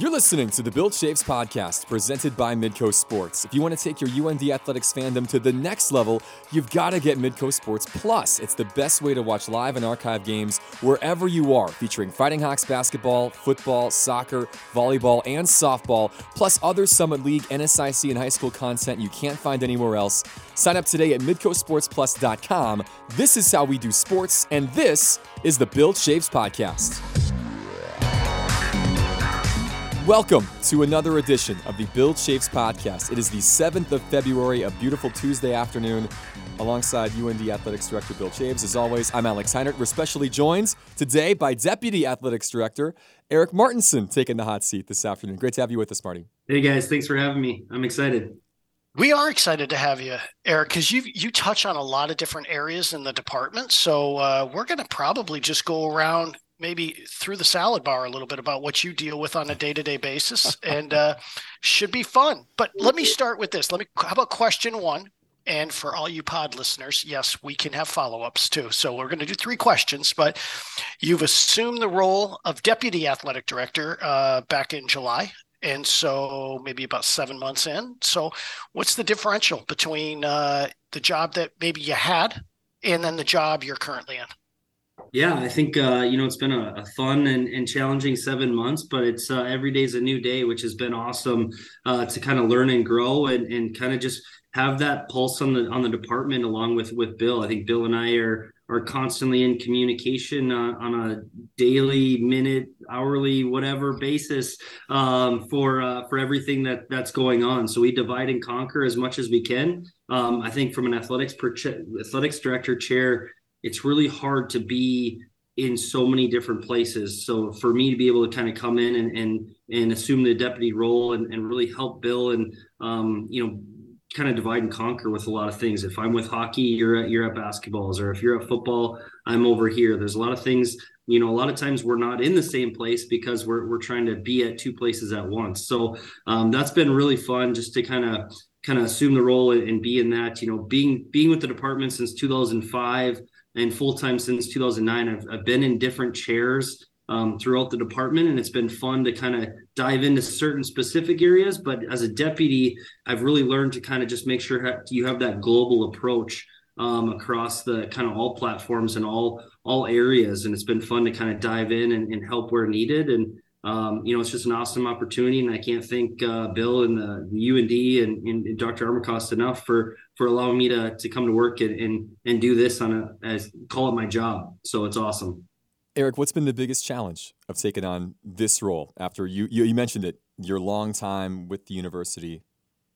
You're listening to the Bill Chaves podcast presented by Midco Sports. If you want to take your UND athletics fandom to the next level, you've got to get Midco Sports Plus. It's the best way to watch live and archive games wherever you are, featuring Fighting Hawks basketball, football, soccer, volleyball, and softball, plus other Summit League, NSIC, and high school content you can't find anywhere else. Sign up today at midcosportsplus.com. This is how we do sports, and this is the Bill Chaves podcast. Welcome to another edition of the Bill Chaves podcast. It is the 7th of February, a beautiful Tuesday afternoon, alongside UND Athletics Director Bill Chaves. As always, I'm Alex Heinert. We're specially joined today by Deputy Athletics Director Erik Martinson taking the hot seat this afternoon. Great to have you with us, Marty. Hey guys, thanks for having me. I'm excited. We are excited to have you, Erik, because you you touch on a lot of different areas in the department. So uh, we're going to probably just go around maybe through the salad bar a little bit about what you deal with on a day-to-day basis and uh, should be fun. But let me start with this. Let me how about question one? And for all you pod listeners yes we can have follow-ups too. So we're going to do three questions but you've assumed the role of deputy athletic director uh, back in july and so maybe about seven months in. So what's the differential between uh, the job that maybe you had and then the job you're currently in yeah, I think uh, you know it's been a, a fun and, and, challenging seven months, but it's uh, every day is a new day, which has been awesome uh, to kind of learn and grow and, and kind of just have that pulse on the on the department along with with Bill. I think Bill and I are are constantly in communication uh, on a daily, minute, hourly, whatever basis um, for uh, for everything that that's going on. So we divide and conquer as much as we can. Um, I think from an athletics per ch- athletics director chair it's really hard to be in so many different places. So for me to be able to kind of come in and and and assume the deputy role and, and really help Bill and um, you know kind of divide and conquer with a lot of things. If I'm with hockey, you're at you're at basketballs, or if you're at football, I'm over here. There's a lot of things. You know, a lot of times we're not in the same place because we're we're trying to be at two places at once. So um, that's been really fun just to kind of kind of assume the role and be in that. You know, being being with the department since 2005 and full time since 2009. I've, I've been in different chairs um, throughout the department, and it's been fun to kind of dive into certain specific areas. But as a deputy, I've really learned to kind of just make sure you have that global approach um, across the kind of all platforms and all all areas, and it's been fun to kind of dive in and, and help where needed and um, you know, it's just an awesome opportunity, and I can't thank uh, Bill and the, UND and, and, Dr. Armacost enough for for allowing me to to come to work and and, and do this on a as call it my job. So it's awesome. Erik, what's been the biggest challenge of taking on this role after you you, you mentioned it your long time with the university?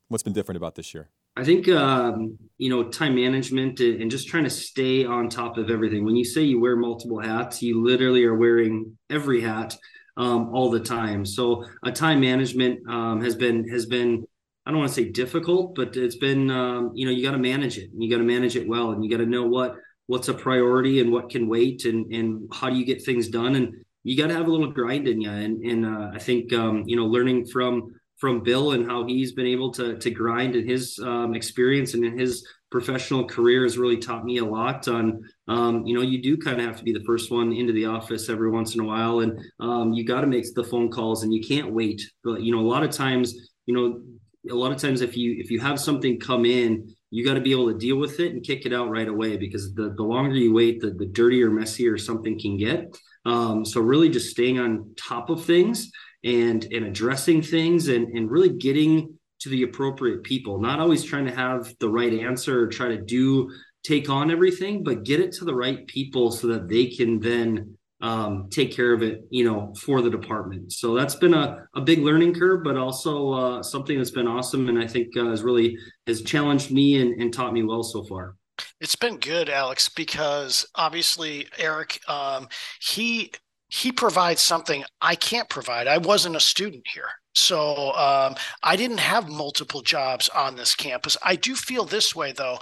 What's been different about this year? I think um, you know time management and just trying to stay on top of everything. When you say you wear multiple hats, you literally are wearing every hat um, all the time. So a time management um, has been has been I don't want to say difficult, but it's been um, you know you got to manage it and you got to manage it well and you got to know what what's a priority and what can wait and and how do you get things done and you got to have a little grind in you and and uh, I think um, you know learning from from Bill and how he's been able to to grind in his um, experience and in his professional career has really taught me a lot on um, you know you do kind of have to be the first one into the office every once in a while and um, you got to make the phone calls and you can't wait but you know a lot of times you know a lot of times if you if you have something come in you got to be able to deal with it and kick it out right away because the, the longer you wait the, the dirtier messier something can get. Um, so really just staying on top of things and and addressing things and and really getting to the appropriate people. Not always trying to have the right answer or try to do take on everything but get it to the right people so that they can then um, take care of it you know for the department so that's been a, a big learning curve but also uh, something that's been awesome and i think uh, has really has challenged me and, and taught me well so far it's been good alex because obviously erik um, he he provides something I can't provide. I wasn't a student here. So um, I didn't have multiple jobs on this campus. I do feel this way though.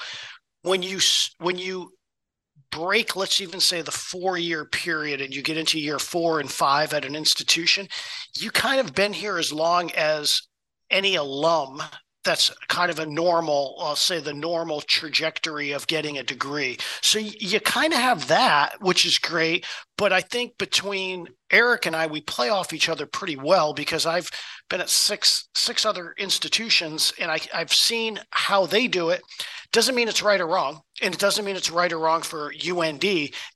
When you when you break, let's even say the four year period, and you get into year four and five at an institution, you kind of been here as long as any alum that's kind of a normal i'll say the normal trajectory of getting a degree. So you, kind of have that which is great but i think between erik and i we play off each other pretty well because i've been at six six other institutions and I, i've seen how they do it doesn't mean it's right or wrong and it doesn't mean it's right or wrong for und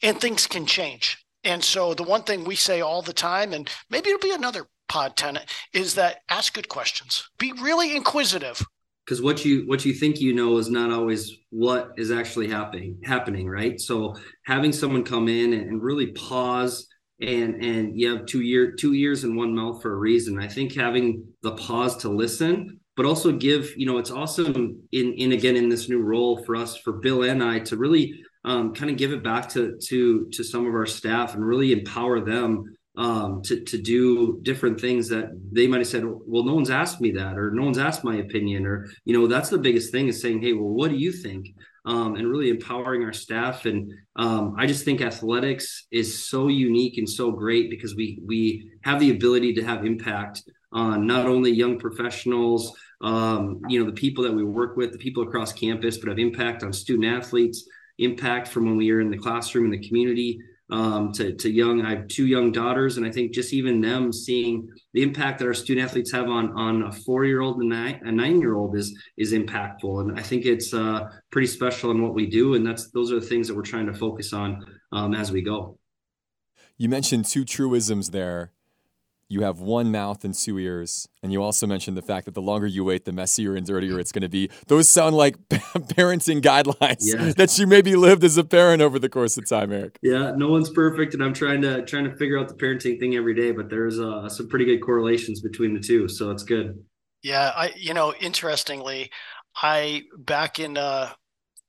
and things can change and so the one thing we say all the time and maybe it'll be another pod tenant is that ask good questions. Be really inquisitive. Because what you what you think you know is not always what is actually happening happening, right? So having someone come in and really pause and and you have two year two ears and one mouth for a reason. I think having the pause to listen, but also give, you know, it's awesome in in again in this new role for us, for Bill and I to really um, kind of give it back to to to some of our staff and really empower them um, to to do different things that they might have said, well, no one's asked me that, or no one's asked my opinion, or you know, that's the biggest thing is saying, hey, well, what do you think? Um, and really empowering our staff. And um, I just think athletics is so unique and so great because we we have the ability to have impact on not only young professionals, um, you know, the people that we work with, the people across campus, but have impact on student athletes, impact from when we are in the classroom in the community um, to, to young. I have two young daughters, and I think just even them seeing the impact that our student athletes have on on a four year old and a nine year old is is impactful, and I think it's uh, pretty special in what we do, and that's those are the things that we're trying to focus on um, as we go. You mentioned two truisms there you have one mouth and two ears. And you also mentioned the fact that the longer you wait, the messier and dirtier it's going to be. Those sound like parenting guidelines yeah. that you maybe lived as a parent over the course of time, Erik. Yeah, no one's perfect, and I'm trying to trying to figure out the parenting thing every day. But there's uh, some pretty good correlations between the two, so it's good. Yeah, I you know interestingly, I back in uh,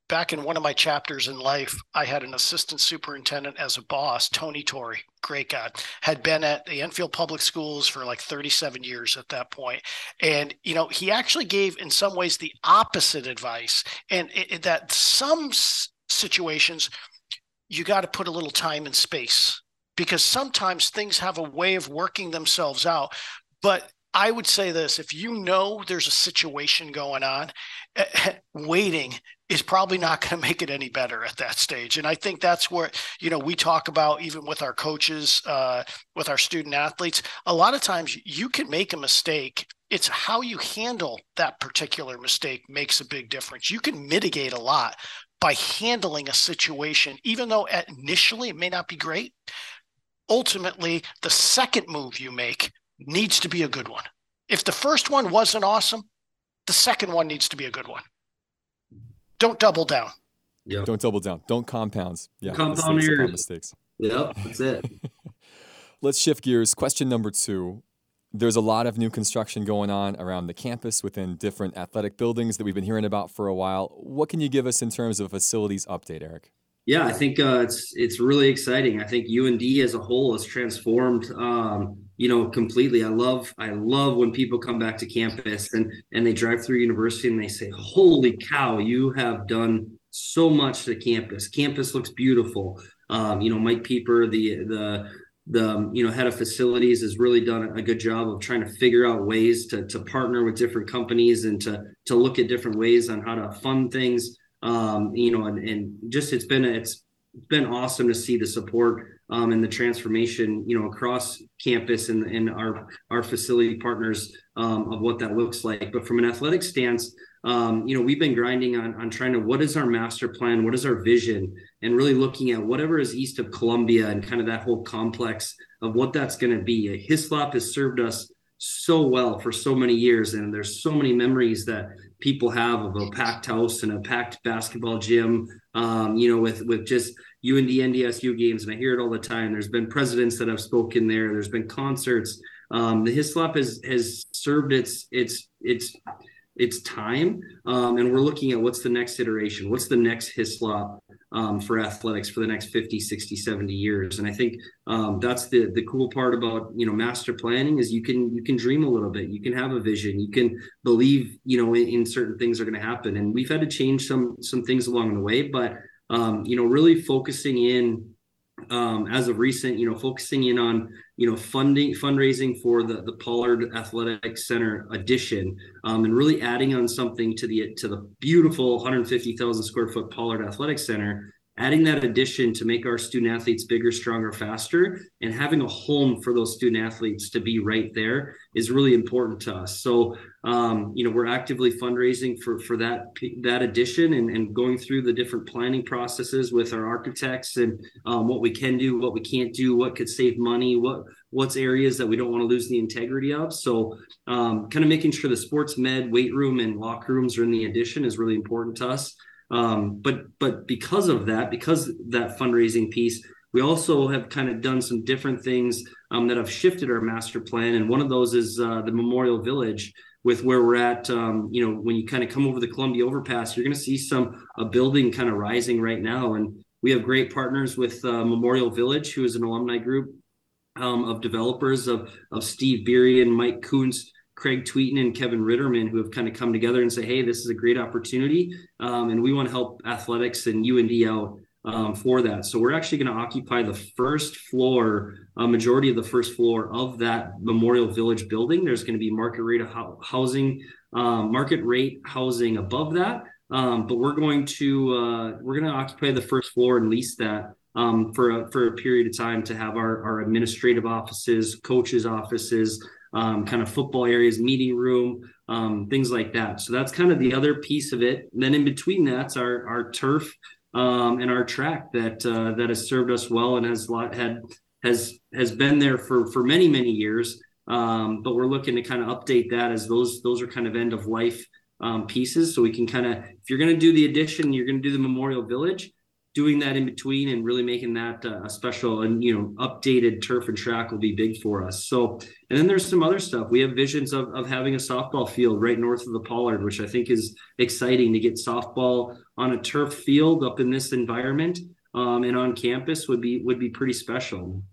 back in one of my chapters in life, I had an assistant superintendent as a boss, Tony Torrey, great guy, had been at the Enfield Public Schools for like 37 years at that point. And, you know, he actually gave in some ways the opposite advice and it, it, that some situations you got to put a little time and space because sometimes things have a way of working themselves out. But I would say this if you know there's a situation going on, eh, eh, waiting is probably not going to make it any better at that stage. And I think that's where, you know, we talk about even with our coaches, uh, with our student athletes, a lot of times you can make a mistake. It's how you handle that particular mistake makes a big difference. You can mitigate a lot by handling a situation, even though initially it may not be great. Ultimately, the second move you make needs to be a good one. If the first one wasn't awesome, the second one needs to be a good one. Don't double down. Yeah. Don't double down. Don't compounds. Yeah. Compound mistakes, mistakes. Yep. That's it. Let's shift gears. Question number two. There's a lot of new construction going on around the campus within different athletic buildings that we've been hearing about for a while. What can you give us in terms of facilities update, Erik? Yeah, I think uh, it's it's really exciting. I think UND as a whole has transformed, um, you know, completely. I love I love when people come back to campus and and they drive through university and they say, "Holy cow, you have done so much to campus. Campus looks beautiful." Um, you know, Mike Pieper, the the the you know head of facilities has really done a good job of trying to figure out ways to to partner with different companies and to to look at different ways on how to fund things um, you know, and, and just it's been it's been awesome to see the support um, and the transformation, you know, across campus and, and our our facility partners um, of what that looks like. But from an athletic stance, um, you know, we've been grinding on on trying to what is our master plan, what is our vision, and really looking at whatever is east of Columbia and kind of that whole complex of what that's going to be. Hyslop has served us so well for so many years, and there's so many memories that people have of a packed house and a packed basketball gym. Um, you know, with with just UND NDSU games, and I hear it all the time. There's been presidents that have spoken there. There's been concerts. Um, the Hyslop has has served its its its its time, um, and we're looking at what's the next iteration. What's the next Hyslop? um, for athletics for the next 50 60 70 years and i think um, that's the the cool part about you know master planning is you can you can dream a little bit you can have a vision you can believe you know in, in certain things are going to happen and we've had to change some some things along the way but um, you know really focusing in um, as of recent, you know, focusing in on you know funding fundraising for the the Pollard Athletic Center addition, um, and really adding on something to the to the beautiful 150,000 square foot Pollard Athletic Center adding that addition to make our student athletes bigger, stronger, faster, and having a home for those student athletes to be right there is really important to us. So, um, you know, we're actively fundraising for for that that addition and, and going through the different planning processes with our architects and um, what we can do, what we can't do, what could save money, what what's areas that we don't want to lose the integrity of. So, um, kind of making sure the sports med, weight room, and locker rooms are in the addition is really important to us. Um, but but because of that, because that fundraising piece, we also have kind of done some different things um, that have shifted our master plan. And one of those is uh, the Memorial Village, with where we're at. Um, you know, when you kind of come over the Columbia overpass, you're going to see some a building kind of rising right now, and we have great partners with uh, Memorial Village, who is an alumni group um, of developers of of Steve Beery and Mike Kuntz Craig Tweeten and Kevin Ritterman who have kind of come together and say, hey, this is a great opportunity. Um, and we want to help athletics and UND out um, for that. So we're actually going to occupy the first floor, a majority of the first floor of that Memorial Village building. There's going to be market rate housing, um, market rate housing above that. Um, but we're going to uh, we're going to occupy the first floor and lease that um, for a, for a period of time to have our, our administrative offices, coaches' offices, um, kind of football areas, meeting room, um, things like that. So that's kind of the other piece of it. And then in between that's our our turf um, and our track that uh, that has served us well and has lot, had has has been there for for many many years. Um, but we're looking to kind of update that as those those are kind of end of life um, pieces. So we can kind of if you're going to do the addition, you're going to do the Memorial Village doing that in between and really making that uh, a special and you know updated turf and track will be big for us. So and then there's some other stuff. We have visions of, of having a softball field right north of the pollard which i think is exciting to get softball on a turf field up in this environment um, and on campus would be would be pretty special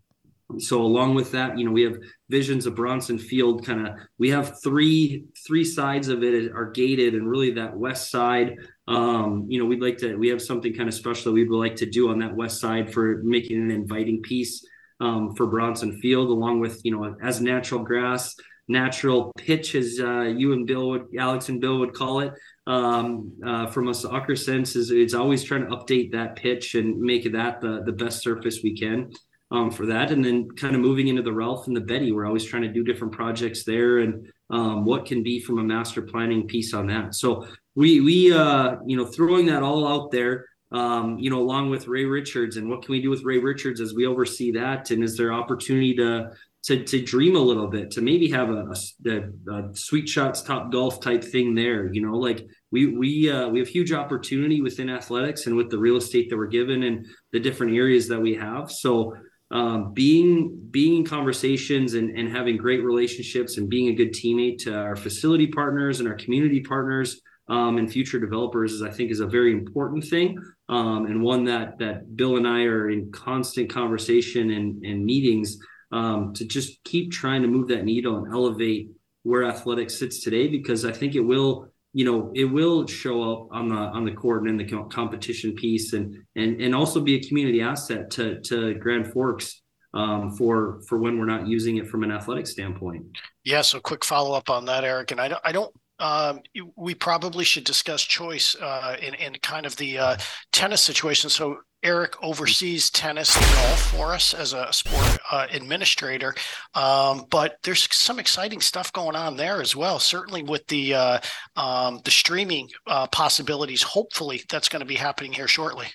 so along with that you know we have visions of bronson field kind of we have three three sides of it are gated and really that west side. Um, you know we'd like to we have something kind of special that we would like to do on that west side for making an inviting piece um, for bronson field along with you know as natural grass natural pitch as uh, you and bill would alex and bill would call it. Um, uh, from a soccer sense is it's always trying to update that pitch and make that the, the best surface we can um, for that. And then kind of moving into the Ralph and the Betty, we're always trying to do different projects there and um, what can be from a master planning piece on that. So we we uh, you know throwing that all out there. Um, you know, along with Ray Richards, and what can we do with Ray Richards as we oversee that? And is there opportunity to to to dream a little bit, to maybe have a, a, a sweet shots top golf type thing there? You know, like we we uh, we have huge opportunity within athletics and with the real estate that we're given and the different areas that we have. So um, being being in conversations and, and having great relationships and being a good teammate to our facility partners and our community partners um, and future developers is I think is a very important thing um, and one that that Bill and I are in constant conversation and, and meetings um, to just keep trying to move that needle and elevate where athletics sits today because I think it will you know it will show up on the on the court and in the competition piece and and and also be a community asset to to Grand Forks um, for for when we're not using it from an athletic standpoint. Yeah. So quick follow up on that, Erik. And I don't I don't um, we probably should discuss choice uh, in in kind of the uh, tennis situation. So Erik oversees tennis and golf for us as a sport uh, administrator, um, but there's some exciting stuff going on there as well. Certainly with the uh, um, the streaming uh, possibilities. Hopefully, that's going to be happening here shortly.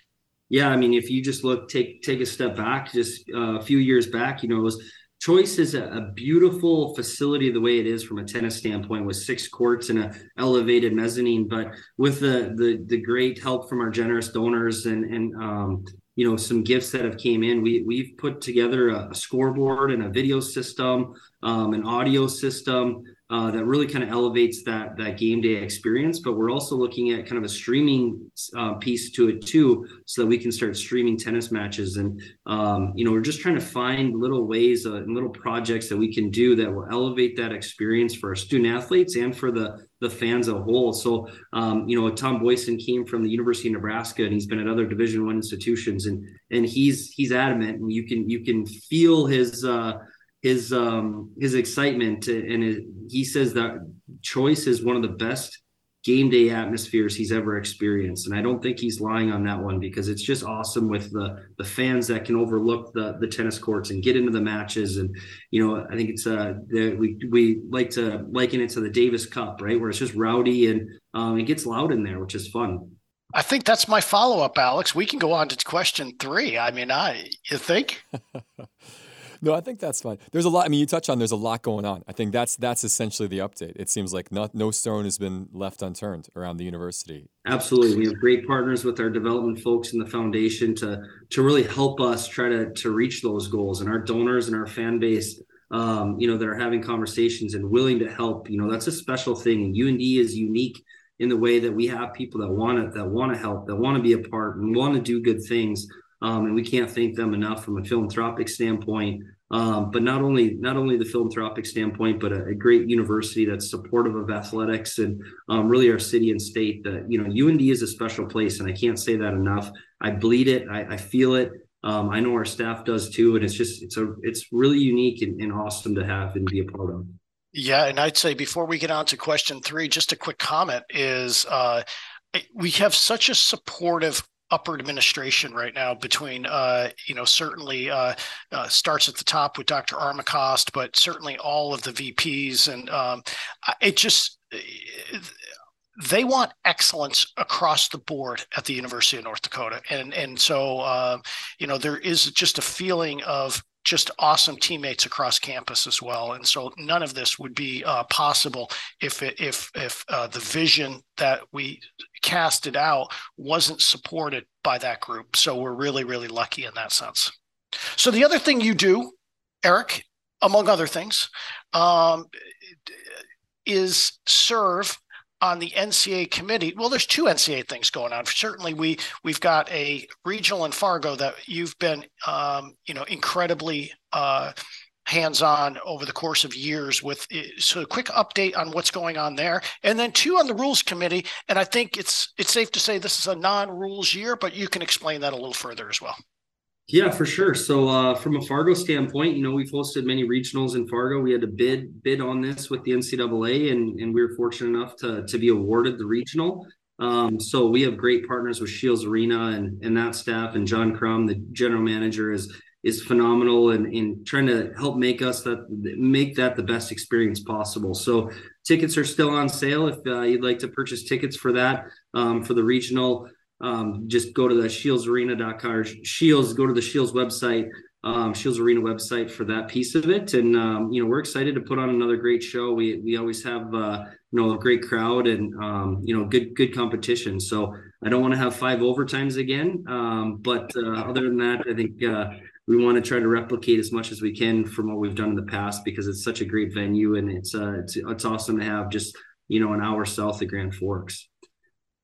Yeah, I mean, if you just look, take take a step back, just uh, a few years back, you know, it was Choice is a, a, beautiful facility the way it is from a tennis standpoint with six courts and a elevated mezzanine, but with the the the great help from our generous donors and and um, you know some gifts that have came in, we we've put together a, scoreboard and a video system, um, an audio system. Uh, that really kind of elevates that that game day experience. But we're also looking at kind of a streaming uh, piece to it too, so that we can start streaming tennis matches. And um, you know, we're just trying to find little ways uh, and little projects that we can do that will elevate that experience for our student athletes and for the the fans as a whole. So, um, you know, Tom Boyson came from the University of Nebraska, and he's been at other Division One institutions, and and he's he's adamant, and you can you can feel his. Uh, his um his excitement and his, he says that choice is one of the best game day atmospheres he's ever experienced and i don't think he's lying on that one because it's just awesome with the the fans that can overlook the the tennis courts and get into the matches and you know i think it's uh the, we we like to liken it to the davis cup right where it's just rowdy and um it gets loud in there which is fun I think that's my follow up, Alex. We can go on to question three. I mean, I you think? no, I think that's fine. There's a lot. I mean, you touch on there's a lot going on. I think that's that's essentially the update. It seems like not no stone has been left unturned around the university. Absolutely, we have great partners with our development folks in the foundation to to really help us try to to reach those goals. And our donors and our fan base, um, you know, that are having conversations and willing to help. You know, that's a special thing. And UND is unique in the way that we have people that want to that want to help, that want to be a part, and want to do good things. Um, and we can't thank them enough from a philanthropic standpoint. Um, but not only not only the philanthropic standpoint, but a, a great university that's supportive of athletics and um, really our city and state. That you know, UND is a special place, and I can't say that enough. I bleed it, I, I feel it. Um, I know our staff does too, and it's just it's a it's really unique and, and awesome to have and be a part of. Yeah, and I'd say before we get on to question three, just a quick comment is uh, we have such a supportive upper administration right now between uh, you know certainly uh, uh, starts at the top with Dr. Armacost, but certainly all of the VPs and um, it just they want excellence across the board at the University of North Dakota, and and so uh, you know there is just a feeling of just awesome teammates across campus as well. And so none of this would be uh, possible if it, if if uh, the vision that we casted out wasn't supported by that group. So we're really really lucky in that sense. So the other thing you do, Erik, among other things, um, is serve on the NCAA committee, well, there's two NCAA things going on. Certainly, we we've got a regional in Fargo that you've been, um, you know, incredibly uh, hands-on over the course of years. With so, a quick update on what's going on there, and then two on the rules committee. And I think it's it's safe to say this is a non-rules year, but you can explain that a little further as well. Yeah, for sure. So uh, from a Fargo standpoint, you know, we've hosted many regionals in Fargo. We had to bid bid on this with the NCAA, and and we were fortunate enough to to be awarded the regional. Um, so we have great partners with Scheels Arena and and that staff, and John Crum, the general manager, is is phenomenal and in, in trying to help make us that make that the best experience possible. So tickets are still on sale if uh, you'd like to purchase tickets for that um, for the regional um, just go to the scheelsarena.com or scheels go to the scheels website, um, Scheels Arena website for that piece of it. And, um, you know, we're excited to put on another great show. We, we always have, uh, you know, a great crowd and, um, you know, good, good competition. So I don't want to have five overtimes again. Um, but uh, other than that, I think, uh, we want to try to replicate as much as we can from what we've done in the past because it's such a great venue and it's uh, it's, it's awesome to have just you know an hour south of Grand Forks.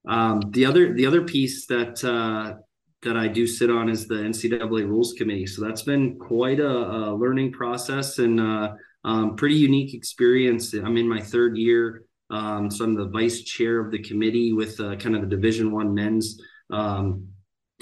Um, the other the other piece that uh, that I do sit on is the NCAA Rules Committee. So that's been quite a, a learning process and uh, um, pretty unique experience. I'm in my third year, um, so I'm the vice chair of the committee with uh, kind of the Division One men's um,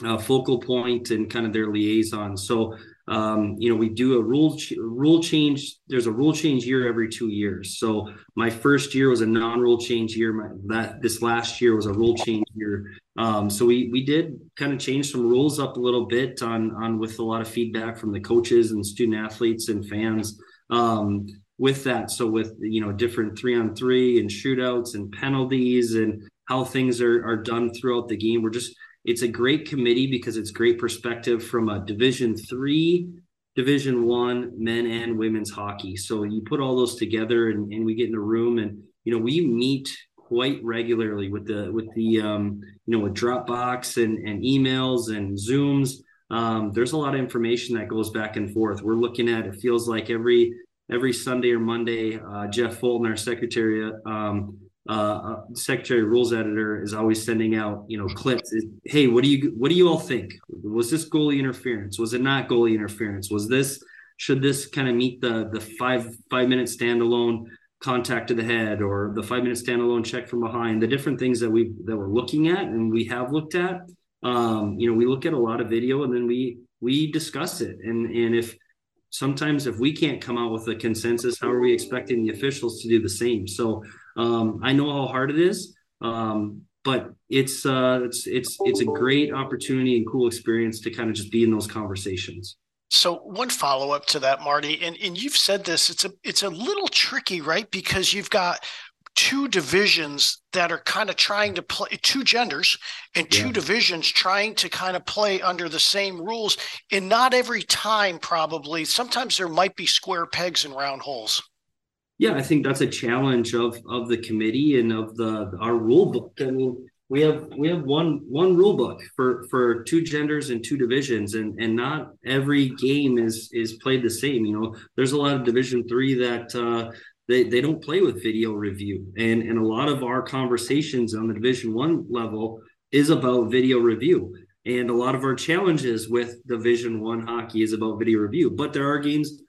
uh, focal point and kind of their liaison. So um, you know, we do a rule ch- rule change. There's a rule change year every two years. So my first year was a non-rule change year. My, that this last year was a rule change year. Um, so we we did kind of change some rules up a little bit on on with a lot of feedback from the coaches and student athletes and fans. Um, with that, so with you know different three on three and shootouts and penalties and how things are are done throughout the game, we're just it's a great committee because it's great perspective from a Division three, Division one, men and women's hockey. So you put all those together, and, and we get in a room, and you know we meet quite regularly with the with the um, you know with Dropbox and and emails and Zooms. Um, there's a lot of information that goes back and forth. We're looking at it feels like every every Sunday or Monday, uh, Jeff Fulton, our secretary, um, uh, uh, secretary rules editor, is always sending out you know clips. hey, what do you what do you all think? Was this goalie interference? Was it not goalie interference? Was this should this kind of meet the the five five minute standalone contact to the head or the five minute standalone check from behind? The different things that we that we're looking at and we have looked at. Um, you know, we look at a lot of video and then we we discuss it. And and if sometimes if we can't come out with a consensus, how are we expecting the officials to do the same? So um, I know how hard it is, um, but it's uh, it's it's it's a great opportunity and cool experience to kind of just be in those conversations. So one follow up to that, Marty, and, and you've said this, it's a it's a little tricky, right? Because you've got two divisions that are kind of trying to play two genders and two yeah. divisions trying to kind of play under the same rules and not every time probably sometimes there might be square pegs and round holes yeah i think that's a challenge of of the committee and of the our rule book. I mean we have we have one one rule book for for two genders and two divisions and and not every game is is played the same. You know there's a lot of division three that uh they, they don't play with video review. And and a lot of our conversations on the division one level is about video review. And a lot of our challenges with division one hockey is about video review. But there are games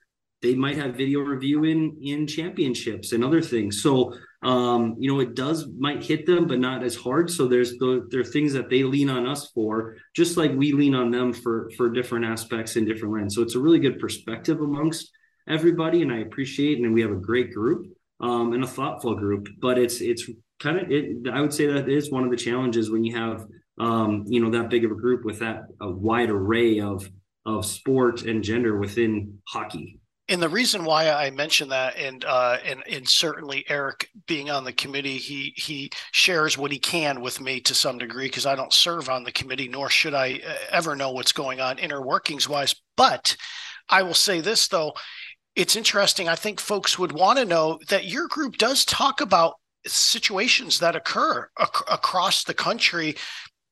they might have video review in in championships and other things so um you know it does might hit them but not as hard so there's the there are things that they lean on us for just like we lean on them for for different aspects in different lanes so it's a really good perspective amongst everybody, and I appreciate, and we have a great group um, and a thoughtful group. But it's it's kind of it. I would say that is one of the challenges when you have um, you know that big of a group with that a wide array of of sport and gender within hockey. And the reason why I mention that, and uh, and and certainly Erik being on the committee, he he shares what he can with me to some degree because I don't serve on the committee, nor should I uh, ever know what's going on inner workings wise. But I will say this though, it's interesting. I think folks would want to know that your group does talk about situations that occur ac- across the country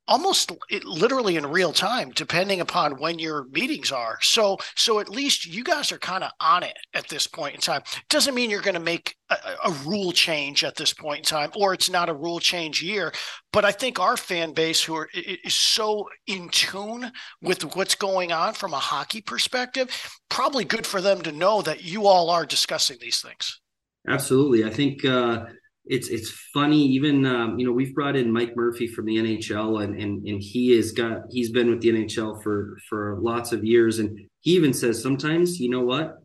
almost literally in real time depending upon when your meetings are. So so at least you guys are kind of on it at this point in time. Doesn't mean you're going to make a, a, rule change at this point in time or it's not a rule change year but i think our fan base who are is so in tune with what's going on from a hockey perspective probably good for them to know that you all are discussing these things. Absolutely. I think uh it's it's funny even um, you know we've brought in Mike Murphy from the NHL and and and he has got he's been with the NHL for for lots of years. And he even says sometimes you know what?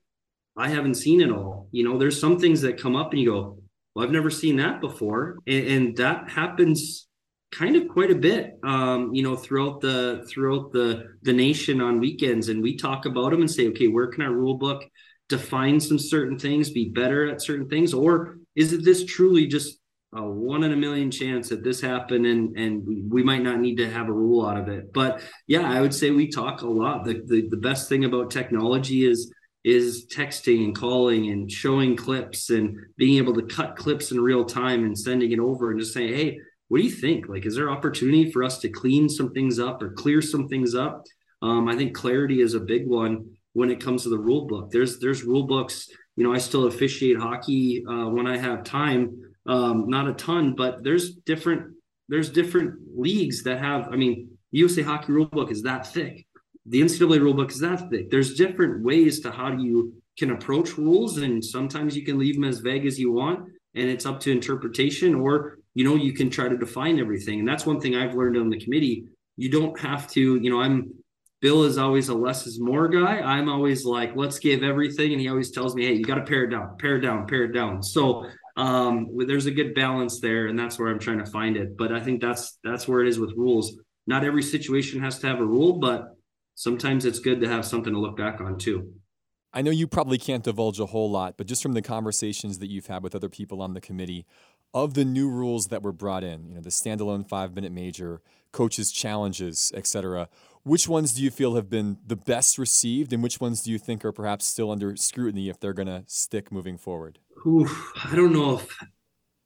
I haven't seen it all. You know there's some things that come up and you go well I've never seen that before. And, and that happens kind of quite a bit um, you know throughout the throughout the the nation on weekends. And we talk about them and say okay where can our rule book define some certain things be better at certain things? Or is it this truly just a one in a million chance that this happened and and we might not need to have a rule out of it? But yeah i would say we talk a lot. The, the, the best thing about technology is is texting and calling and showing clips and being able to cut clips in real time and sending it over and just saying hey what do you think? Like is there opportunity for us to clean some things up or clear some things up? Um, i think clarity is a big one when it comes to the rule book. There's there's rule books you know, I still officiate hockey uh, when I have time. Um, not a ton, but there's different there's different leagues that have. I mean, USA Hockey Rulebook is that thick. The NCAA rulebook is that thick. There's different ways to how you can approach rules, and sometimes you can leave them as vague as you want, and it's up to interpretation. Or you know, you can try to define everything, and that's one thing I've learned on the committee. You don't have to. You know, I'm Bill is always a less is more guy. I'm always like, let's give everything. And he always tells me, hey, you got to pare it down, pare it down, pare it down. So um, there's a good balance there. And that's where I'm trying to find it. But I think that's that's where it is with rules. Not every situation has to have a rule, but sometimes it's good to have something to look back on too. I know you probably can't divulge a whole lot, but just from the conversations that you've had with other people on the committee, of the new rules that were brought in, you know, the standalone five minute major, coaches' challenges, etc., which ones do you feel have been the best received, and which ones do you think are perhaps still under scrutiny if they're going to stick moving forward? Oof, I don't know if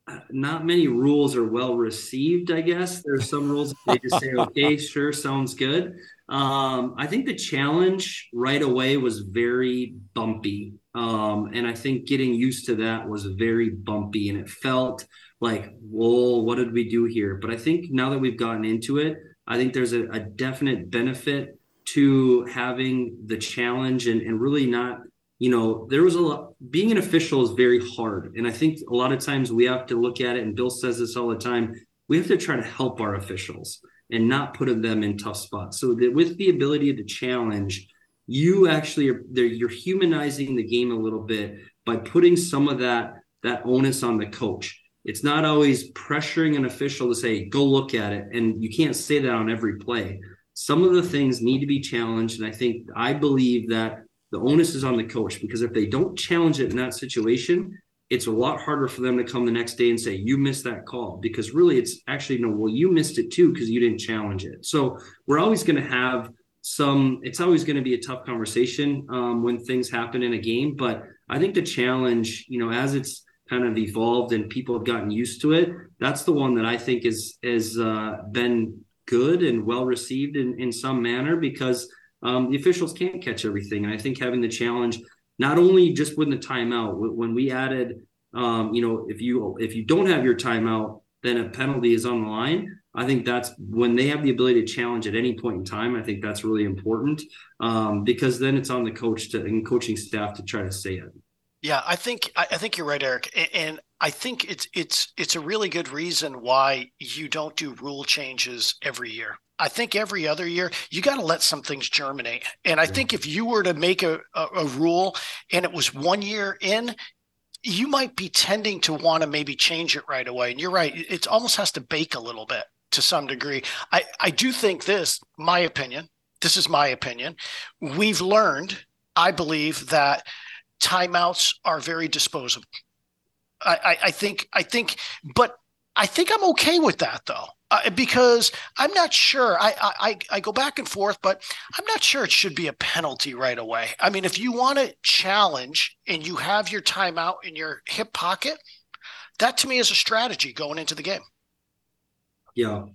uh, not many rules are well received. I guess there's some rules they just say, "Okay, sure, sounds good." Um, I think the challenge right away was very bumpy. Um, and I think getting used to that was very bumpy and it felt like, whoa, what did we do here? But I think now that we've gotten into it, I think there's a, a definite benefit to having the challenge and, and really not, you know, there was a lot, being an official is very hard. And I think a lot of times we have to look at it, and Bill says this all the time we have to try to help our officials and not put them in tough spots. So that with the ability to challenge, you actually are you're humanizing the game a little bit by putting some of that that onus on the coach. It's not always pressuring an official to say, go look at it. And you can't say that on every play. Some of the things need to be challenged. And I think I believe that the onus is on the coach because if they don't challenge it in that situation, it's a lot harder for them to come the next day and say, you missed that call. Because really, it's actually, no, well, you missed it too because you didn't challenge it. So we're always going to have some it's always going to be a tough conversation um, when things happen in a game but i think the challenge you know as it's kind of evolved and people have gotten used to it that's the one that i think is has uh, been good and well received in, in some manner because um, the officials can't catch everything. And i think having the challenge not only just when the timeout when we added um, you know if you if you don't have your timeout then a penalty is on the line I think that's when they have the ability to challenge at any point in time. I think that's really important um, because then it's on the coach to and coaching staff to try to say it. Yeah, I think I think you're right, Erik, and I think it's it's it's a really good reason why you don't do rule changes every year. I think every other year you got to let some things germinate. And I yeah. think if you were to make a, a, a rule and it was one year in, you might be tending to want to maybe change it right away. And you're right; it almost has to bake a little bit to some degree. I, I do think this, my opinion, this is my opinion. We've learned, I believe, that timeouts are very disposable. I, I, I think, I think, but I think I'm okay with that though. Uh, because I'm not sure. I, I I go back and forth, but I'm not sure it should be a penalty right away. I mean, if you want to challenge and you have your timeout in your hip pocket, that to me is a strategy going into the game. Yeah.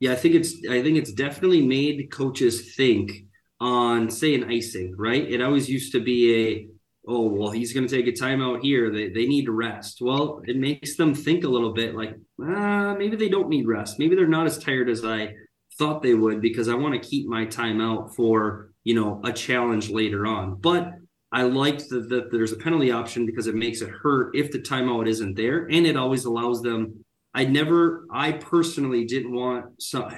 Yeah, I think it's I think it's definitely made coaches think on say an icing, right? It always used to be a oh well he's going to take a timeout here. They, they need to rest. Well it makes them think a little bit like ah, maybe they don't need rest. Maybe they're not as tired as i thought they would because i want to keep my timeout for you know a challenge later on. But i like that the, there's a penalty option because it makes it hurt if the timeout isn't there and it always allows them I never, I personally didn't want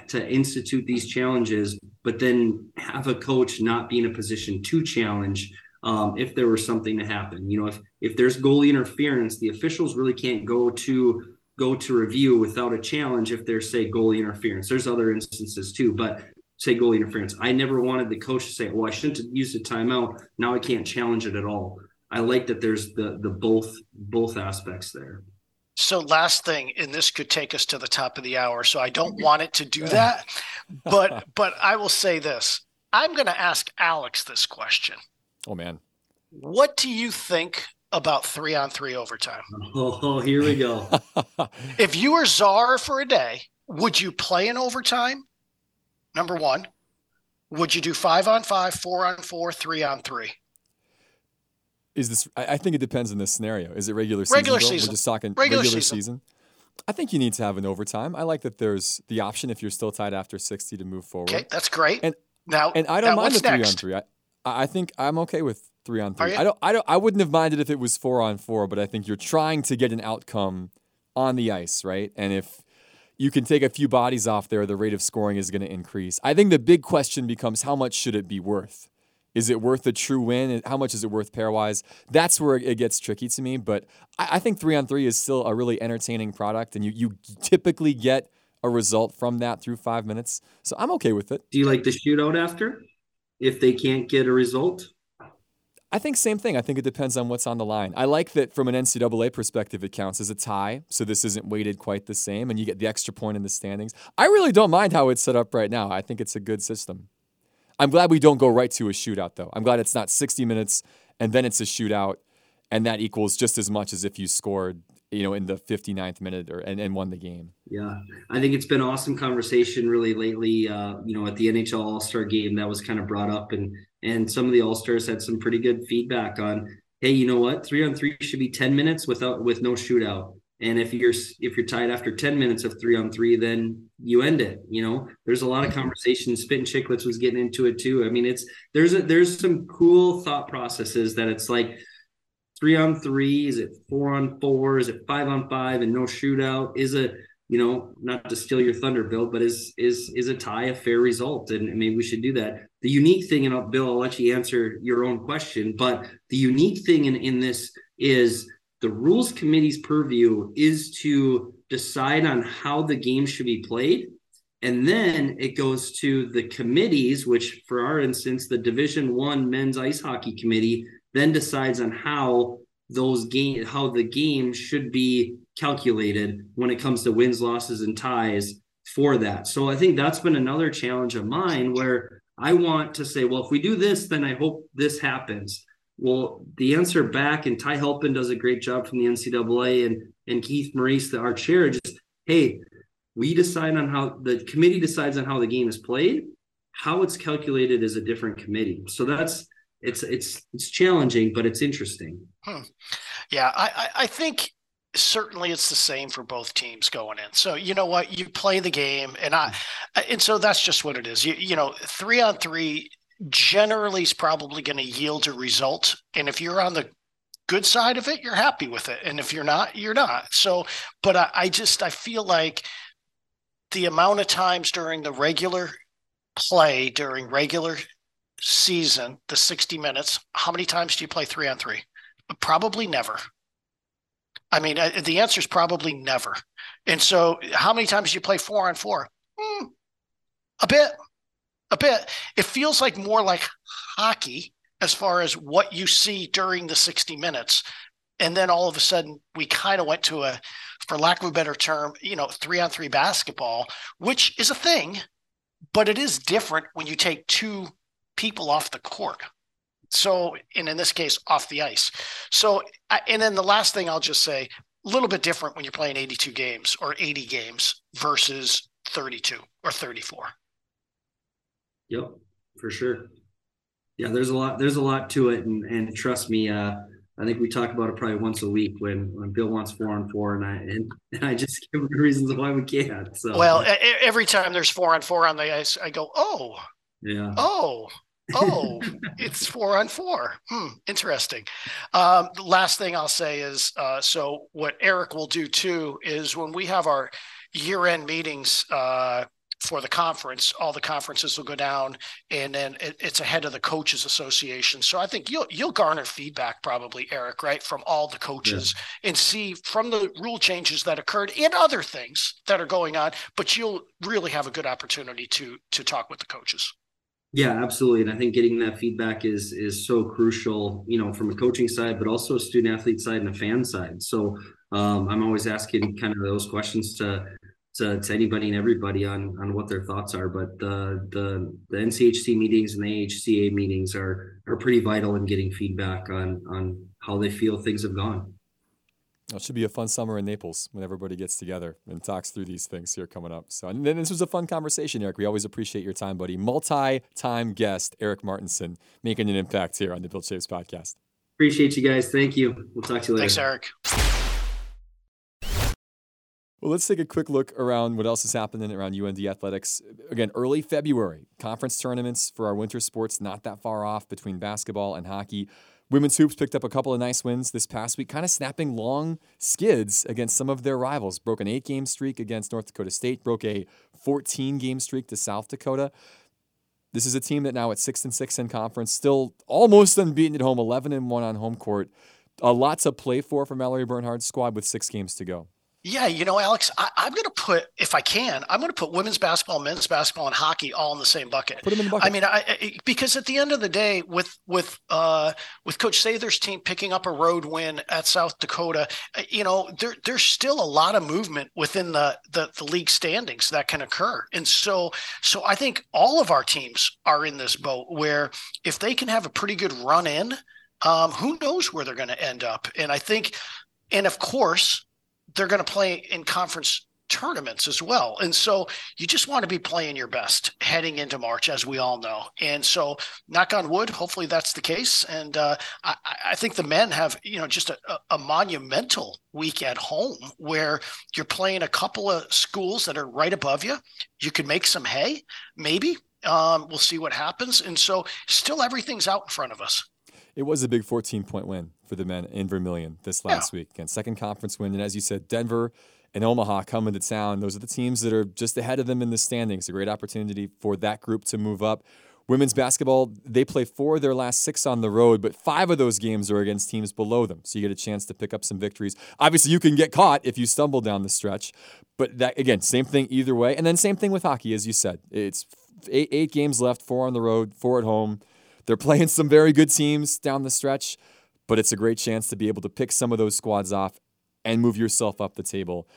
to institute these challenges, but then have a coach not be in a position to challenge um, if there was something to happen. You know, if if there's goalie interference, the officials really can't go to go to review without a challenge if there's say goalie interference. There's other instances too, but say goalie interference. I never wanted the coach to say, "Well, I shouldn't have used a timeout. Now I can't challenge it at all." I like that there's the the both both aspects there. So, last thing, and this could take us to the top of the hour. So, I don't want it to do that, but but I will say this: I'm going to ask Alex this question. Oh man, what do you think about three on three overtime? Oh, here we go. if you were czar for a day, would you play in overtime? Number one, would you do five on five, four on four, three on three? Is this? I, think it depends on the scenario. Is it regular season? Regular season. We're just talking regular, regular season. season. I think you need to have an overtime. I like that there's the option if you're still tied after 60 to move forward. Okay, that's great. And now, and I don't mind the three next? on three. I, I think I'm okay with three on three. I don't. I don't. I wouldn't have minded if it was four on four, but I think you're trying to get an outcome on the ice, right? And if you can take a few bodies off there, the rate of scoring is going to increase. I think the big question becomes how much should it be worth? Is it worth a true win? How much is it worth pairwise? That's where it gets tricky to me. But I, I think three on three is still a really entertaining product, and you you typically get a result from that through five minutes. So I'm okay with it. Do you like the shootout after? If they can't get a result? I think same thing. I think it depends on what's on the line. I like that from an NCAA perspective, it counts as a tie, so this isn't weighted quite the same, and you get the extra point in the standings. I really don't mind how it's set up right now. I think it's a good system. I'm glad we don't go right to a shootout, though. I'm glad it's not 60 minutes and then it's a shootout, and that equals just as much as if you scored, you know, in the 59th minute or and, and won the game. Yeah, I think it's been awesome conversation really lately. Uh, you know, at the NHL All Star game, that was kind of brought up, and and some of the All Stars had some pretty good feedback on hey, you know what? Three on three should be 10 minutes without with no shootout. And if you're if you're tied after 10 minutes of three on three, then you end it. You know, there's a lot of conversations. Spittin' Chicklets was getting into it too. I mean, it's there's a there's some cool thought processes that it's like three on three, is it four on four, is it five on five and no shootout? Is it you know, not to steal your thunder, Bill, but is is is a tie a fair result? And maybe we should do that. The unique thing, and I'll, Bill, I'll let you answer your own question, but the unique thing in, in this is the rules committee's purview is to decide on how the game should be played. And then it goes to the committees, which for our instance, the Division One men's ice hockey committee then decides on how those game how the game should be calculated when it comes to wins, losses, and ties for that. So I think that's been another challenge of mine where I want to say, well, if we do this, then I hope this happens. Well, the answer back, and Ty Halpin does a great job from the NCAA, and and Keith Maurice, the, our chair, just hey, we decide on how the committee decides on how the game is played. How it's calculated is a different committee. So that's it's it's it's challenging, but it's interesting. Hmm. Yeah, I I think certainly it's the same for both teams going in. So you know what, you play the game, and I, and so that's just what it is. You you know, three on three generally is probably going to yield a result, and if you're on the good side of it, you're happy with it, and if you're not, you're not. So, but I, I just I feel like the amount of times during the regular play during regular season, the 60 minutes, how many times do you play three on three? Probably never. I mean, uh, the answer is probably never. And so, how many times do you play four on four? Mm, a bit, a bit. It feels like more like hockey as far as what you see during the 60 minutes. And then all of a sudden, we kind of went to a, for lack of a better term, you know, three on three basketball, which is a thing, but it is different when you take two people off the court. So, and in this case, off the ice. So, and then the last thing I'll just say, a little bit different when you're playing 82 games or 80 games versus 32 or 34. Yep, for sure. Yeah, there's a lot. There's a lot to it, and and trust me, uh, I think we talk about it probably once a week when when Bill wants four on four, and I and, and I just give him the reasons why we can't. So well, every time there's four on four on the ice, I go, oh, yeah, oh, oh, it's four on four. Hmm, interesting. Um, the last thing I'll say is uh, so what Erik will do too is when we have our year end meetings uh, for the conference, all the conferences will go down, and then it, it's ahead of the coaches association. So I think you'll you'll garner feedback probably, Erik, right, from all the coaches yeah. and see from the rule changes that occurred and other things that are going on. But you'll really have a good opportunity to to talk with the coaches. Yeah, absolutely. And I think getting that feedback is is so crucial, you know, from a coaching side, but also a student athlete side and a fan side. So um, I'm always asking kind of those questions to, to to anybody and everybody on on what their thoughts are. But the the the NCHC meetings and the AHCA meetings are are pretty vital in getting feedback on on how they feel things have gone. It should be a fun summer in Naples when everybody gets together and talks through these things here coming up. So, and then this was a fun conversation, Erik. We always appreciate your time, buddy. Multi-time guest Erik Martinson making an impact here on the Bill Chaves podcast. Appreciate you guys. Thank you. We'll talk to you later. Thanks, Erik. Well, let's take a quick look around what else is happening around UND athletics. Again, early February, conference tournaments for our winter sports, not that far off between basketball and hockey. Women's hoops picked up a couple of nice wins this past week, kind of snapping long skids against some of their rivals. Broke an eight game streak against North Dakota State, broke a 14 game streak to South Dakota. This is a team that now at six and six in conference, still almost unbeaten at home, 11 and one on home court. A lot to play for for Mallory Bernhard's squad with six games to go. Yeah, you know, Alex, I, am going to put, if I can, I'm going to put women's basketball, men's basketball, and hockey all in the same bucket. Put them in the bucket. I mean, I, I, because at the end of the day, with with uh, with Coach Sather's team picking up a road win at South Dakota, uh, you know, there there's still a lot of movement within the, the the league standings that can occur, and so so I think all of our teams are in this boat where if they can have a pretty good run in, um, who knows where they're going to end up, and I think, and of course they're going to play in conference tournaments as well. And so you just want to be playing your best heading into March, as we all know. And so, knock on wood, hopefully that's the case. And uh, I, I, think the men have, you know, just a, a, monumental week at home where you're playing a couple of schools that are right above you. You could make some hay, maybe. Um, we'll see what happens. And so, still everything's out in front of us. It was a big 14 point win for the men in Vermillion this last yeah. week. And second conference win. And as you said, Denver and Omaha coming to town. Those are the teams that are just ahead of them in the standings. A great opportunity for that group to move up. Women's basketball, they play four of their last six on the road, but five of those games are against teams below them. So you get a chance to pick up some victories. Obviously, you can get caught if you stumble down the stretch. But that again, same thing either way. And then same thing with hockey, as you said. It's eight, eight games left, four on the road, four at home. They're playing some very good teams down the stretch, but it's a great chance to be able to pick some of those squads off and move yourself up the table.